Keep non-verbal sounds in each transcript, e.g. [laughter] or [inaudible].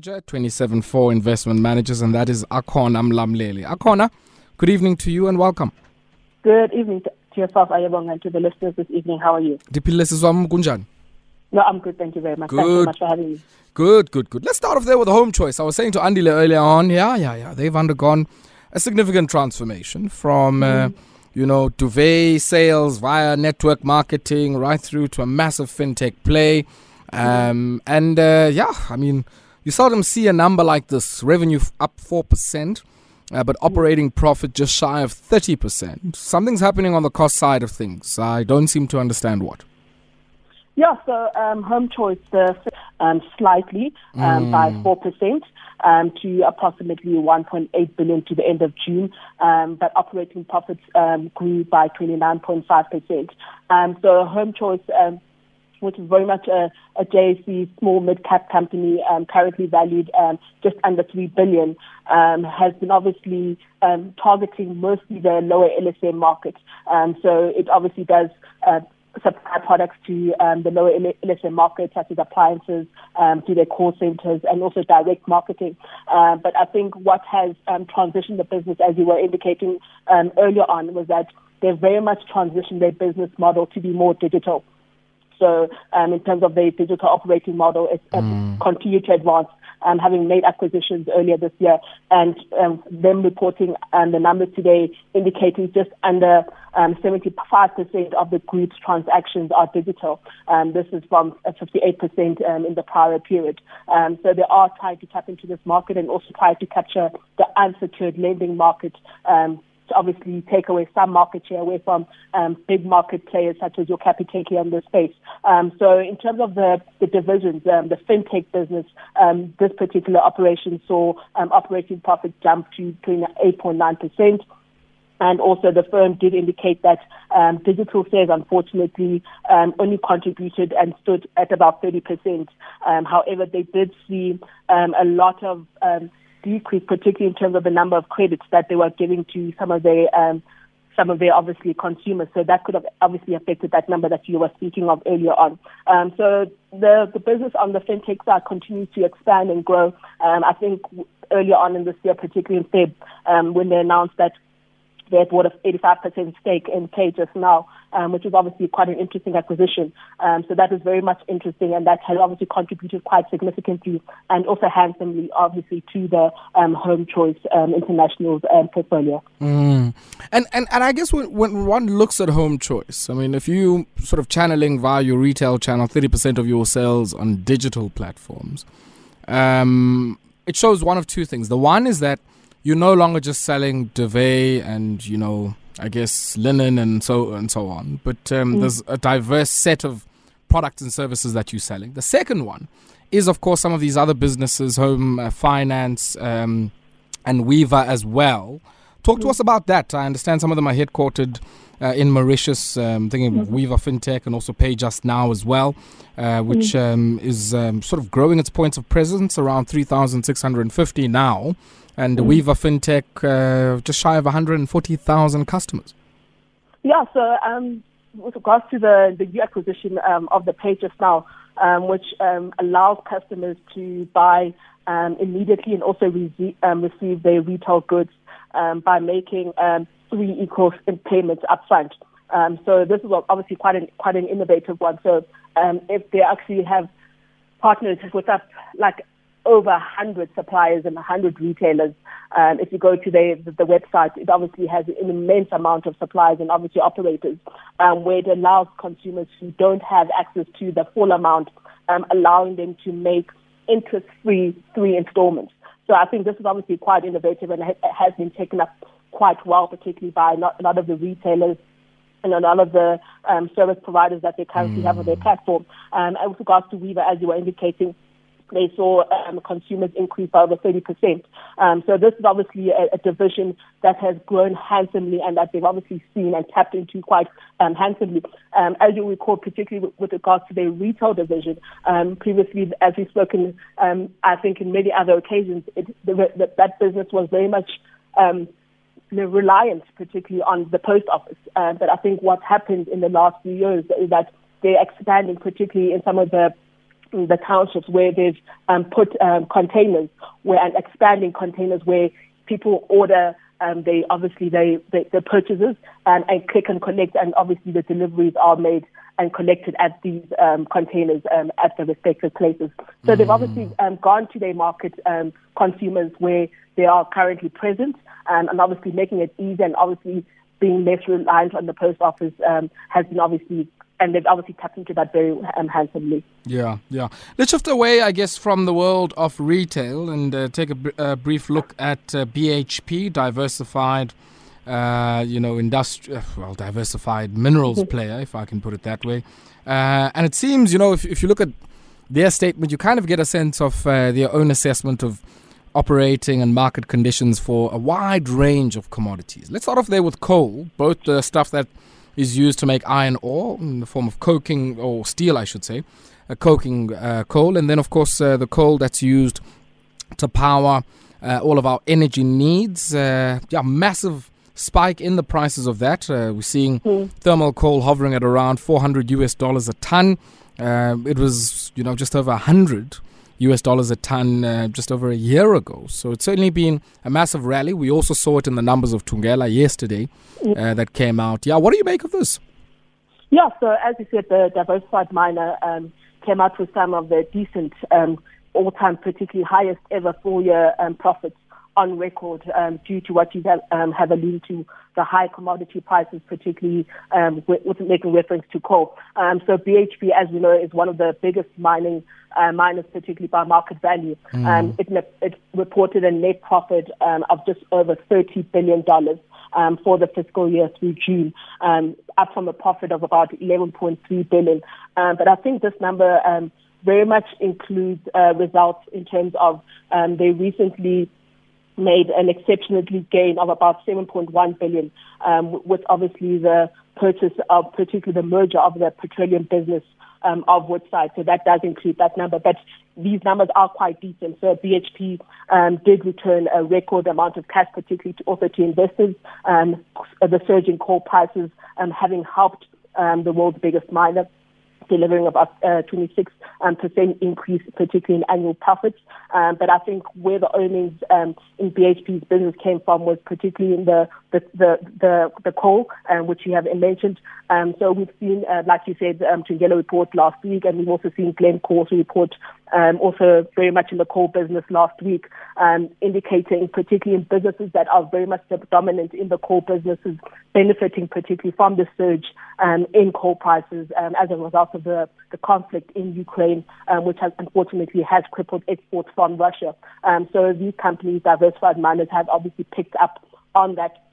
27 Four Investment Managers, and that is Akona Mlamleli. Akona, good evening to you and welcome. Good evening to yourself, Ayabong, and to the listeners this evening. How are you? No, I'm good. Thank you very much. Good. Thank you so much for having me. Good, good, good. Let's start off there with the HomeChoice. I was saying to Andile earlier on, yeah, yeah, yeah. They've undergone a significant transformation from, mm. uh, you know, duvet sales via network marketing right through to a massive fintech play. Um, and uh, yeah, I mean, you seldom see a number like this revenue up 4%, uh, but operating profit just shy of 30%. Something's happening on the cost side of things. I don't seem to understand what. Yeah, so um, HomeChoice uh, um, slightly um, mm. by 4%. Um, to approximately 1.8 billion to the end of June, um, but operating profits um, grew by 29.5%. Um, so HomeChoice um, which is very much a, a JSE small mid-cap company, um, currently valued um, just under three billion, um, has been obviously um, targeting mostly the lower LSM market. Um, so it obviously does. Uh, supply products to um, the lower LSM market, such as appliances, um, to their call centers, and also direct marketing. Uh, but I think what has um, transitioned the business, as you were indicating um, earlier on, was that they've very much transitioned their business model to be more digital. So um, in terms of the digital operating model, it's mm. continued to advance. Um, having made acquisitions earlier this year, and um, them reporting um, the numbers today indicating just under um, 75% of the group's transactions are digital. Um, this is from 58% um, in the prior period. Um, so they are trying to tap into this market and also try to capture the unsecured lending market um, to obviously take away some market share away from um, big market players such as your Capitec in the space. Um, so in terms of the, the divisions, um, the fintech business, um, this particular operation saw um, operating profit jump to 28.9%. And also the firm did indicate that um, digital sales, unfortunately, um, only contributed and stood at about 30%. Um, however, they did see um, a lot of um, decrease, particularly in terms of the number of credits that they were giving to some of their um, some of their obviously consumers. So that could have obviously affected that number that you were speaking of earlier on. Um, so the the business on the fintech side continues to expand and grow. Um, I think earlier on in this year, particularly in Feb, um, when they announced that they bought a 85% stake in PayJustNow, um, which is obviously quite an interesting acquisition. Um, so that is very much interesting, and that has obviously contributed quite significantly and also handsomely, obviously, to the um, HomeChoice um, International's um, portfolio. Mm. And, and and I guess when, when one looks at HomeChoice, I mean, if you sort of channeling via your retail channel 30% of your sales on digital platforms, um, it shows one of two things. The one is that you're no longer just selling duvet and you know I guess linen and so and so on, but um, mm. there's a diverse set of products and services that you're selling. The second one is, of course, some of these other businesses, home uh, finance um, and Weaver as well. Talk mm. to us about that. I understand some of them are headquartered uh, in Mauritius, um, thinking mm. Weaver FinTech and also PayJustNow as well, uh, which mm. um, is um, sort of growing its points of presence around 3,650 now and mm. Weaver FinTech uh, just shy of 140,000 customers. Yeah, so um, with regards to the, the new acquisition um, of the PayJustNow, um, which um, allows customers to buy um, immediately and also re- um, receive their retail goods um, by making um, three equal payments upfront. Um, so this is obviously quite an quite an innovative one. So um, if they actually have partners with us, like over 100 suppliers and 100 retailers. Um, if you go to the, the, the, website, it obviously has an immense amount of suppliers and obviously operators, um, where it allows consumers who don't have access to the full amount, um, allowing them to make interest-free three installments. So I think this is obviously quite innovative and it has been taken up quite well, particularly by a lot of the retailers and a lot of the um, service providers that they currently mm. have on their platform. Um, and with regards to Weaver, as you were indicating, they saw um, consumers increase by over 30%. Um, so this is obviously a, a, division that has grown handsomely and that they've obviously seen and tapped into quite um, handsomely. Um, as you recall, particularly with, regards to their retail division, um, previously, as we've spoken, um, I think in many other occasions, it, the, the, that business was very much reliant, particularly on the post office. Uh, but I think what's happened in the last few years is that they're expanding, particularly in some of the the townships where they've um, put um, containers where and expanding containers where people order um, they obviously they, they the purchases and, and click and collect and obviously the deliveries are made and collected at these um, containers um, at the respective places. So mm. they've obviously um, gone to their market um, consumers where they are currently present um, and obviously making it easy and obviously being less reliant on the post office um, has been obviously and they've obviously tapped into that very um, handsomely. Yeah, yeah. Let's shift away, I guess, from the world of retail and uh, take a, br- a, brief look at uh, BHP, diversified, uh, you know, industri- uh, well, diversified minerals mm-hmm. [laughs] player, if I can put it that way. Uh, and it seems, you know, if, if you look at their statement, you kind of get a sense of uh, their own assessment of operating and market conditions for a wide range of commodities. Let's start off there with coal, both the stuff that is used to make iron ore in the form of coking or steel, I should say, a coking uh, coal, and then of course uh, the coal that's used to power uh, all of our energy needs. Uh, yeah, massive spike in the prices of that. Uh, we're seeing mm. thermal coal hovering at around 400 US dollars a ton. Uh, it was, you know, just over 100 US dollars a ton uh, just over a year ago. So it's certainly been a massive rally. We also saw it in the numbers of Thungela yesterday uh, that came out. Yeah, what do you make of this? Yeah, so as you said, the diversified miner um, came out with some of the decent um, all-time, particularly highest ever full-year um, profits on record um, due to what you have, um, have alluded to, the high commodity prices, particularly um, with, with making reference to coal. Um, so BHP, as we know, is one of the biggest mining uh, miners, particularly by market value. Mm. Um, it, it, reported a net profit um, of just over $30 billion. Um, for the fiscal year through June, um, up from a profit of about 11.3 billion. Um, but I think this number um, very much includes uh, results in terms of um, they recently made an exceptionally gain of about 7.1 billion, um, with obviously the purchase of, particularly the merger of the petroleum business um, of Woodside. So that does include that number, but these numbers are quite decent. So BHP um, did return a record amount of cash, particularly to, also to investors. Um, the surge in coal prices um, having helped um, the world's biggest miner delivering about uh, 26 um, percent increase, particularly in annual profits. Um, but I think where the earnings um, in BHP's business came from was particularly in the the the the, the coal, um, which you have mentioned. Um, so we've seen, uh, like you said, um, Thungela report last week, and we've also seen Glencore report um, also very much in the coal business last week, um, indicating particularly in businesses that are very much dominant in the coal businesses, benefiting particularly from the surge um, in coal prices um, as a result of the, the conflict in Ukraine, um, which has unfortunately has crippled exports from Russia. Um, so these companies, diversified miners, have obviously picked up on that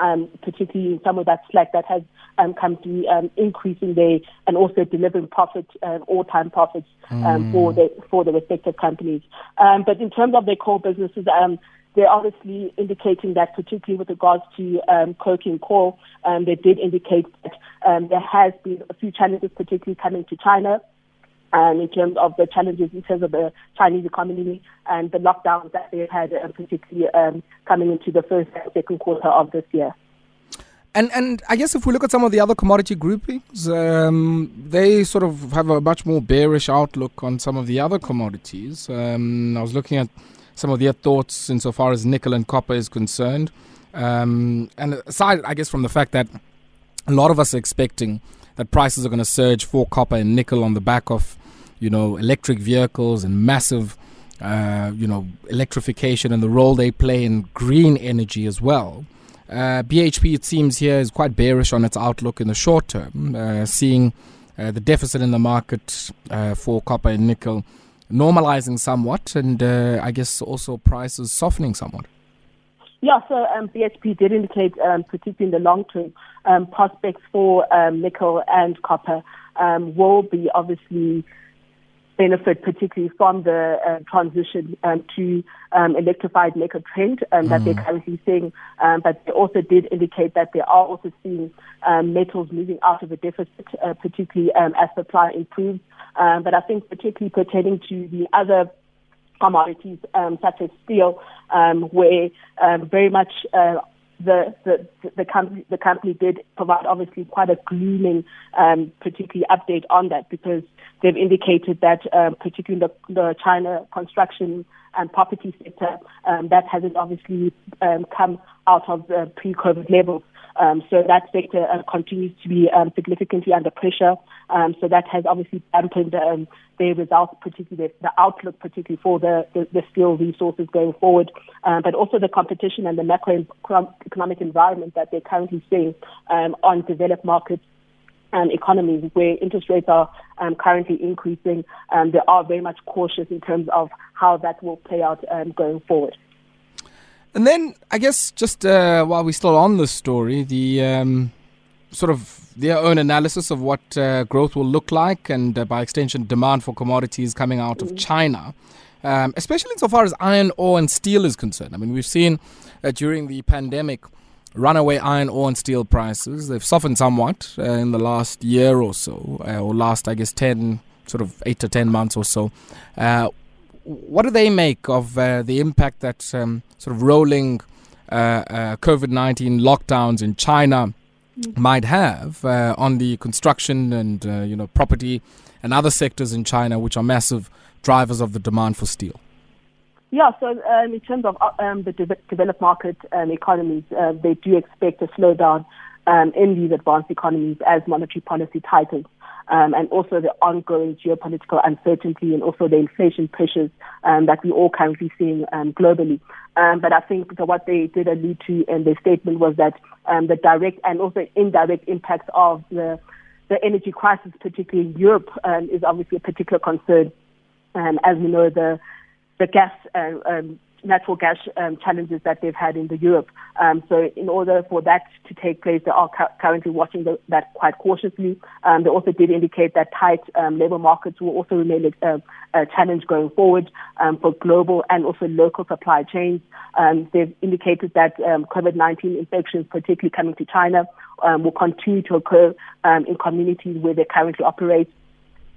um, particularly in some of that slack that has um, come to um, increasing their and also delivering profit, uh, all-time profits um, mm. for the for the respective companies. Um, but in terms of their core businesses, um, they're obviously indicating that, particularly with regards to um, coking coal, um, they did indicate that um, there has been a few challenges, particularly coming to China um, in terms of the challenges in terms of the Chinese economy and the lockdowns that they've had, uh, particularly um, coming into the first and second quarter of this year. And and I guess if we look at some of the other commodity groupings, um, they sort of have a much more bearish outlook on some of the other commodities. Um, I was looking at some of their thoughts insofar as nickel and copper is concerned. Um, and aside, I guess, from the fact that a lot of us are expecting that prices are going to surge for copper and nickel on the back of you know, electric vehicles and massive, uh, you know, electrification and the role they play in green energy as well. Uh, BHP, it seems here, is quite bearish on its outlook in the short term, uh, seeing uh, the deficit in the market uh, for copper and nickel normalizing somewhat, and uh, I guess also prices softening somewhat. Yeah, so um, BHP did indicate, um, particularly in the long term, um, prospects for um, nickel and copper um, will be obviously benefit, particularly from the uh, transition um, to um, electrified mega trend um, that mm. they're currently seeing. Um, but they also did indicate that they are also seeing um, metals moving out of a deficit, uh, particularly um, as supply improves. Um, but I think particularly pertaining to the other commodities um, such as steel, um, where um, very much uh, the, the, the, company, the company did provide obviously quite a glooming, um, particularly update on that because they've indicated that, um, particularly the, the China construction and property sector, um, that hasn't obviously um, come out of the pre-COVID levels. Um, so that sector uh, continues to be um, significantly under pressure. Um, so that has obviously dampened um, their results, particularly the, the outlook, particularly for the, the, the steel resources going forward, um, but also the competition and the macroeconomic environment that they're currently seeing um, on developed markets um, economies where interest rates are um, currently increasing. Um, they are very much cautious in terms of how that will play out um, going forward. And then, I guess, just uh, while we're still on this story, the um, sort of their own analysis of what uh, growth will look like, and uh, by extension, demand for commodities coming out of mm. China, um, especially insofar as iron ore and steel is concerned. I mean, we've seen uh, during the pandemic runaway iron ore and steel prices. They've softened somewhat uh, in the last year or so, uh, or last, I guess, 10, sort of 8 to 10 months or so what do they make of uh, the impact that um, sort of rolling uh, uh, COVID 19 lockdowns in China mm. might have uh, on the construction and uh, you know property and other sectors in China, which are massive drivers of the demand for steel? Yeah, so um, in terms of um, the de- developed market um, economies, uh, they do expect a slowdown um, in these advanced economies as monetary policy tightens um, and also the ongoing geopolitical uncertainty and also the inflation pressures um, that we're all currently seeing um, globally. Um, but I think what they did allude to in their statement was that um, the direct and also indirect impacts of the the energy crisis, particularly in Europe, um, is obviously a particular concern. As we know, the the gas uh, um, natural gas um, challenges that they've had in the Europe. Um, so in order for that to take place, they are cu- currently watching the, that quite cautiously. Um, they also did indicate that tight um, labor markets will also remain a, a challenge going forward um, for global and also local supply chains. Um, they've indicated that COVID-19 infections, particularly coming to China, will continue to occur in communities where they currently operate.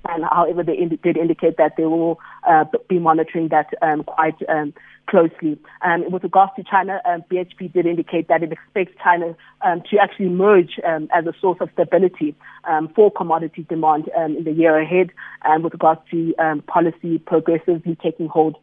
And however, they indi- did indicate that they will uh, be monitoring that um, quite um, closely. Um, with regards to China, um, BHP did indicate that it expects China um, to actually emerge um, as a source of stability um, for commodity demand in the year ahead, and with regards to policy progressively taking hold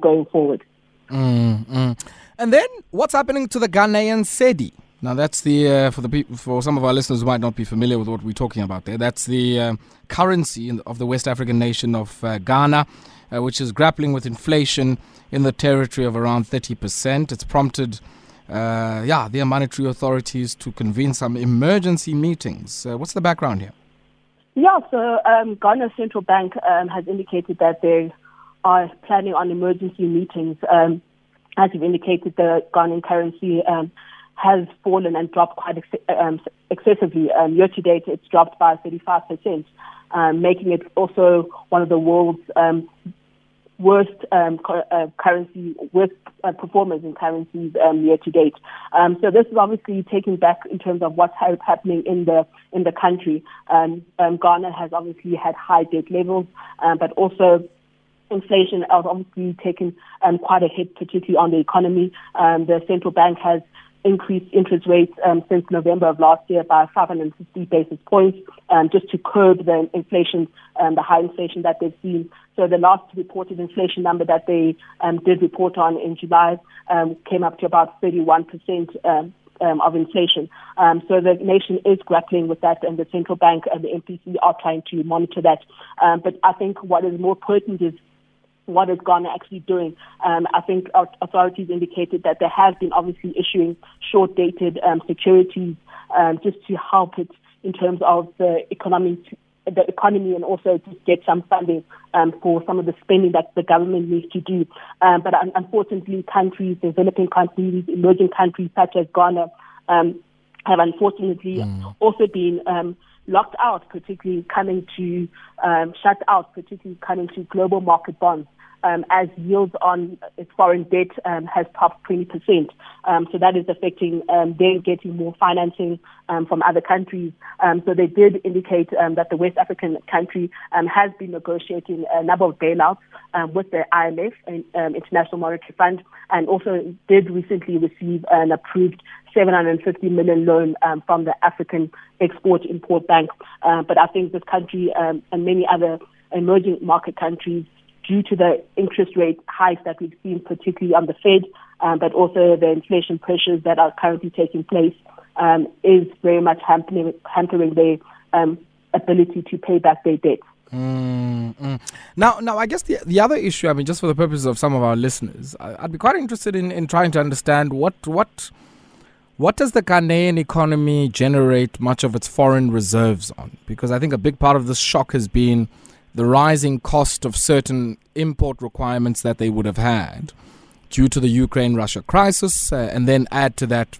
going forward. Mm-hmm. And then, what's happening to the Ghanaian cedi? Now that's the uh, for the for some of our listeners who might not be familiar with what we're talking about there. That's the uh, currency of the West African nation of uh, Ghana, uh, which is grappling with inflation in the territory of around 30%. It's prompted, uh, yeah, their monetary authorities to convene some emergency meetings. Uh, what's the background here? Yeah, so um, Ghana Central Bank um, has indicated that they are planning on emergency meetings. Um, as you've indicated, the Ghanaian currency um, has fallen and dropped quite ex- um, excessively. Um, year to date, it's dropped by 35%, um, making it also one of the world's um, worst um, uh, currency, worst uh, performance in currencies um, year to date. Um, so this is obviously taking back in terms of what's happening in the in the country. Um, um, Ghana has obviously had high debt levels, um, but also inflation has obviously taken um, quite a hit, particularly on the economy. Um, the central bank has increased interest rates um, since November of last year by 550 basis points, um, just to curb the inflation, um, the high inflation that they've seen. So the last reported inflation number that they um, did report on in July um, came up to about 31 percent. Um, um, of inflation. Um, so the nation is grappling with that, and the central bank and the MPC are trying to monitor that. Um, but I think what is more pertinent is what is Ghana actually doing. Um, I think authorities indicated that they have been obviously issuing short-dated um, securities um, just to help it in terms of the economy, the economy, and also to get some funding um, for some of the spending that the government needs to do. Um, but unfortunately, countries, developing countries, emerging countries such as Ghana, um, have unfortunately mm. also been um, locked out, particularly coming to um, shut out, particularly coming to global market bonds. Um, as yields on its foreign debt um, has topped 20%. Um, so that is affecting um, them getting more financing um, from other countries. Um, so they did indicate um, that the West African country um, has been negotiating a number of bailouts um, with the IMF and um, International Monetary Fund, and also did recently receive an approved 750 million loan um, from the African Export Import Bank. Uh, but I think this country um, and many other emerging market countries, due to the interest rate hikes that we've seen, particularly on the Fed, um, but also the inflation pressures that are currently taking place, um, is very much hampering, hampering their um, ability to pay back their debts. Mm-hmm. Now, now, I guess the the other issue, I mean, just for the purposes of some of our listeners, I, would be quite interested in, in trying to understand what what what does the Ghanaian economy generate much of its foreign reserves on? Because I think a big part of this shock has been the rising cost of certain import requirements that they would have had due to the Ukraine Russia crisis, uh, and then add to that,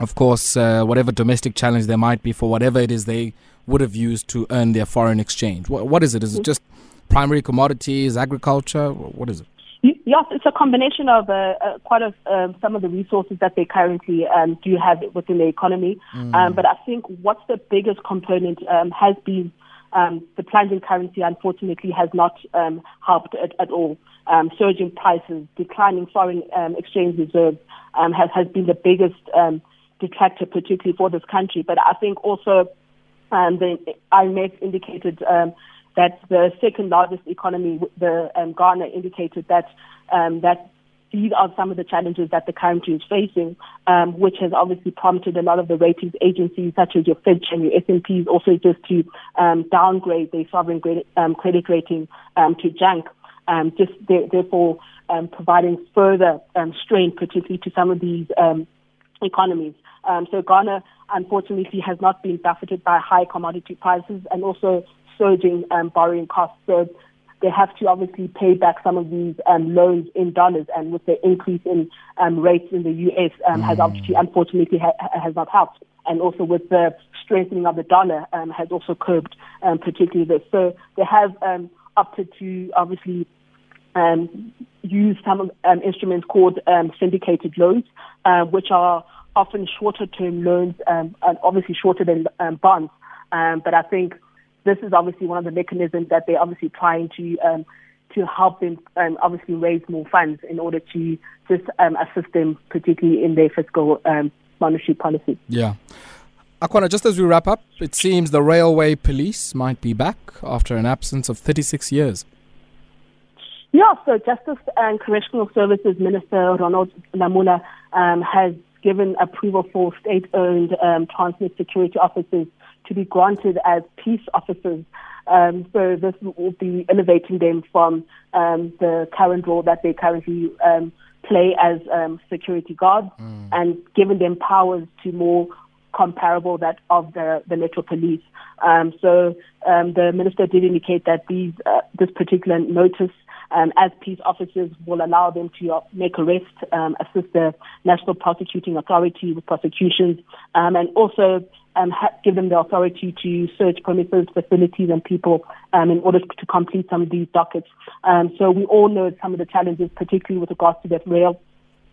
of course, uh, whatever domestic challenge there might be for whatever it is they would have used to earn their foreign exchange. what, what is it? Is it just primary commodities, agriculture? What is it? Yes, it's a combination of uh, uh, quite a, uh, some of the resources that they currently um, do have within the economy. Mm. Um, but I think what's the biggest component um, has been um, the plunging currency, unfortunately, has not um, helped at, at all. Um, surging prices, declining foreign um, exchange reserves um, has, has been the biggest um, detractor, particularly for this country. But I think also um, the IMF indicated um, that the second largest economy, the um, Ghana, indicated that um, that these are some of the challenges that the country is facing, um, which has obviously prompted a lot of the ratings agencies, such as your Fitch and your S&Ps, also just to um, downgrade their sovereign credit, um, credit rating um, to junk, um, just therefore um, providing further strain, particularly to some of these economies. So Ghana, unfortunately, has not been buffeted by high commodity prices and also surging borrowing costs. So they have to obviously pay back some of these um, loans in dollars, and with the increase in um, rates in the U.S., um, mm. has obviously, unfortunately, ha- has not helped. And also with the strengthening of the dollar, um, has also curbed um, particularly this. So they have um, opted to obviously um, use some um, instruments called um, syndicated loans, uh, which are often shorter term loans um, and obviously shorter than um, bonds. Um, but I think this is obviously one of the mechanisms that they're obviously trying to um, to help them um, obviously raise more funds in order to just um, assist them, particularly in their fiscal um, monetary policy. Yeah. Akona, just as we wrap up, it seems the railway police might be back after an absence of 36 years. Yeah, so Justice and Correctional Services Minister Ronald Lamola um, has given approval for state-owned um, Transnet security officers to be granted as peace officers. Um, so this will be elevating them from um, the current role that they currently um, play as um, security guards mm. and giving them powers to more comparable that of the, the Metro Police. Um, so um, the minister did indicate that these uh, this particular notice um, as peace officers will allow them to uh, make arrests, um, assist the National Prosecuting Authority with prosecutions, um, and also um, give them the authority to search premises, facilities, and people um, in order to complete some of these dockets. Um, so we all know some of the challenges, particularly with regards to that rail,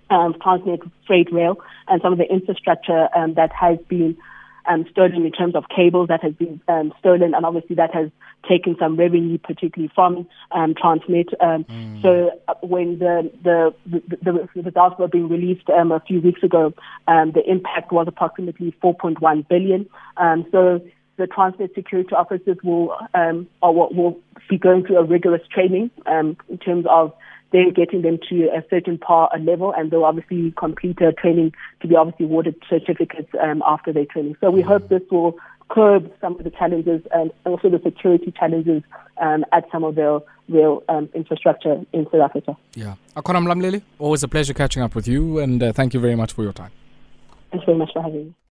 um, Transnet freight rail, and some of the infrastructure um, that has been um, stolen in terms of cables that has been um, stolen, and obviously that has taken some revenue, particularly from um, Transnet. Um, mm. So uh, when the the, the the, results were being released um, a few weeks ago, um, the impact was approximately 4.1 billion. Um, so the Transnet security officers will um, or will, will be going through a rigorous training um, in terms of then getting them to a certain par a level, and they'll obviously complete a training to be obviously awarded certificates um, after their training. So we hope this will curb some of the challenges and also the security challenges um, at some of the rail um, infrastructure in South Africa. Yeah. Akona Mlamleli, always a pleasure catching up with you, and uh, thank you very much for your time. Thanks very much for having me.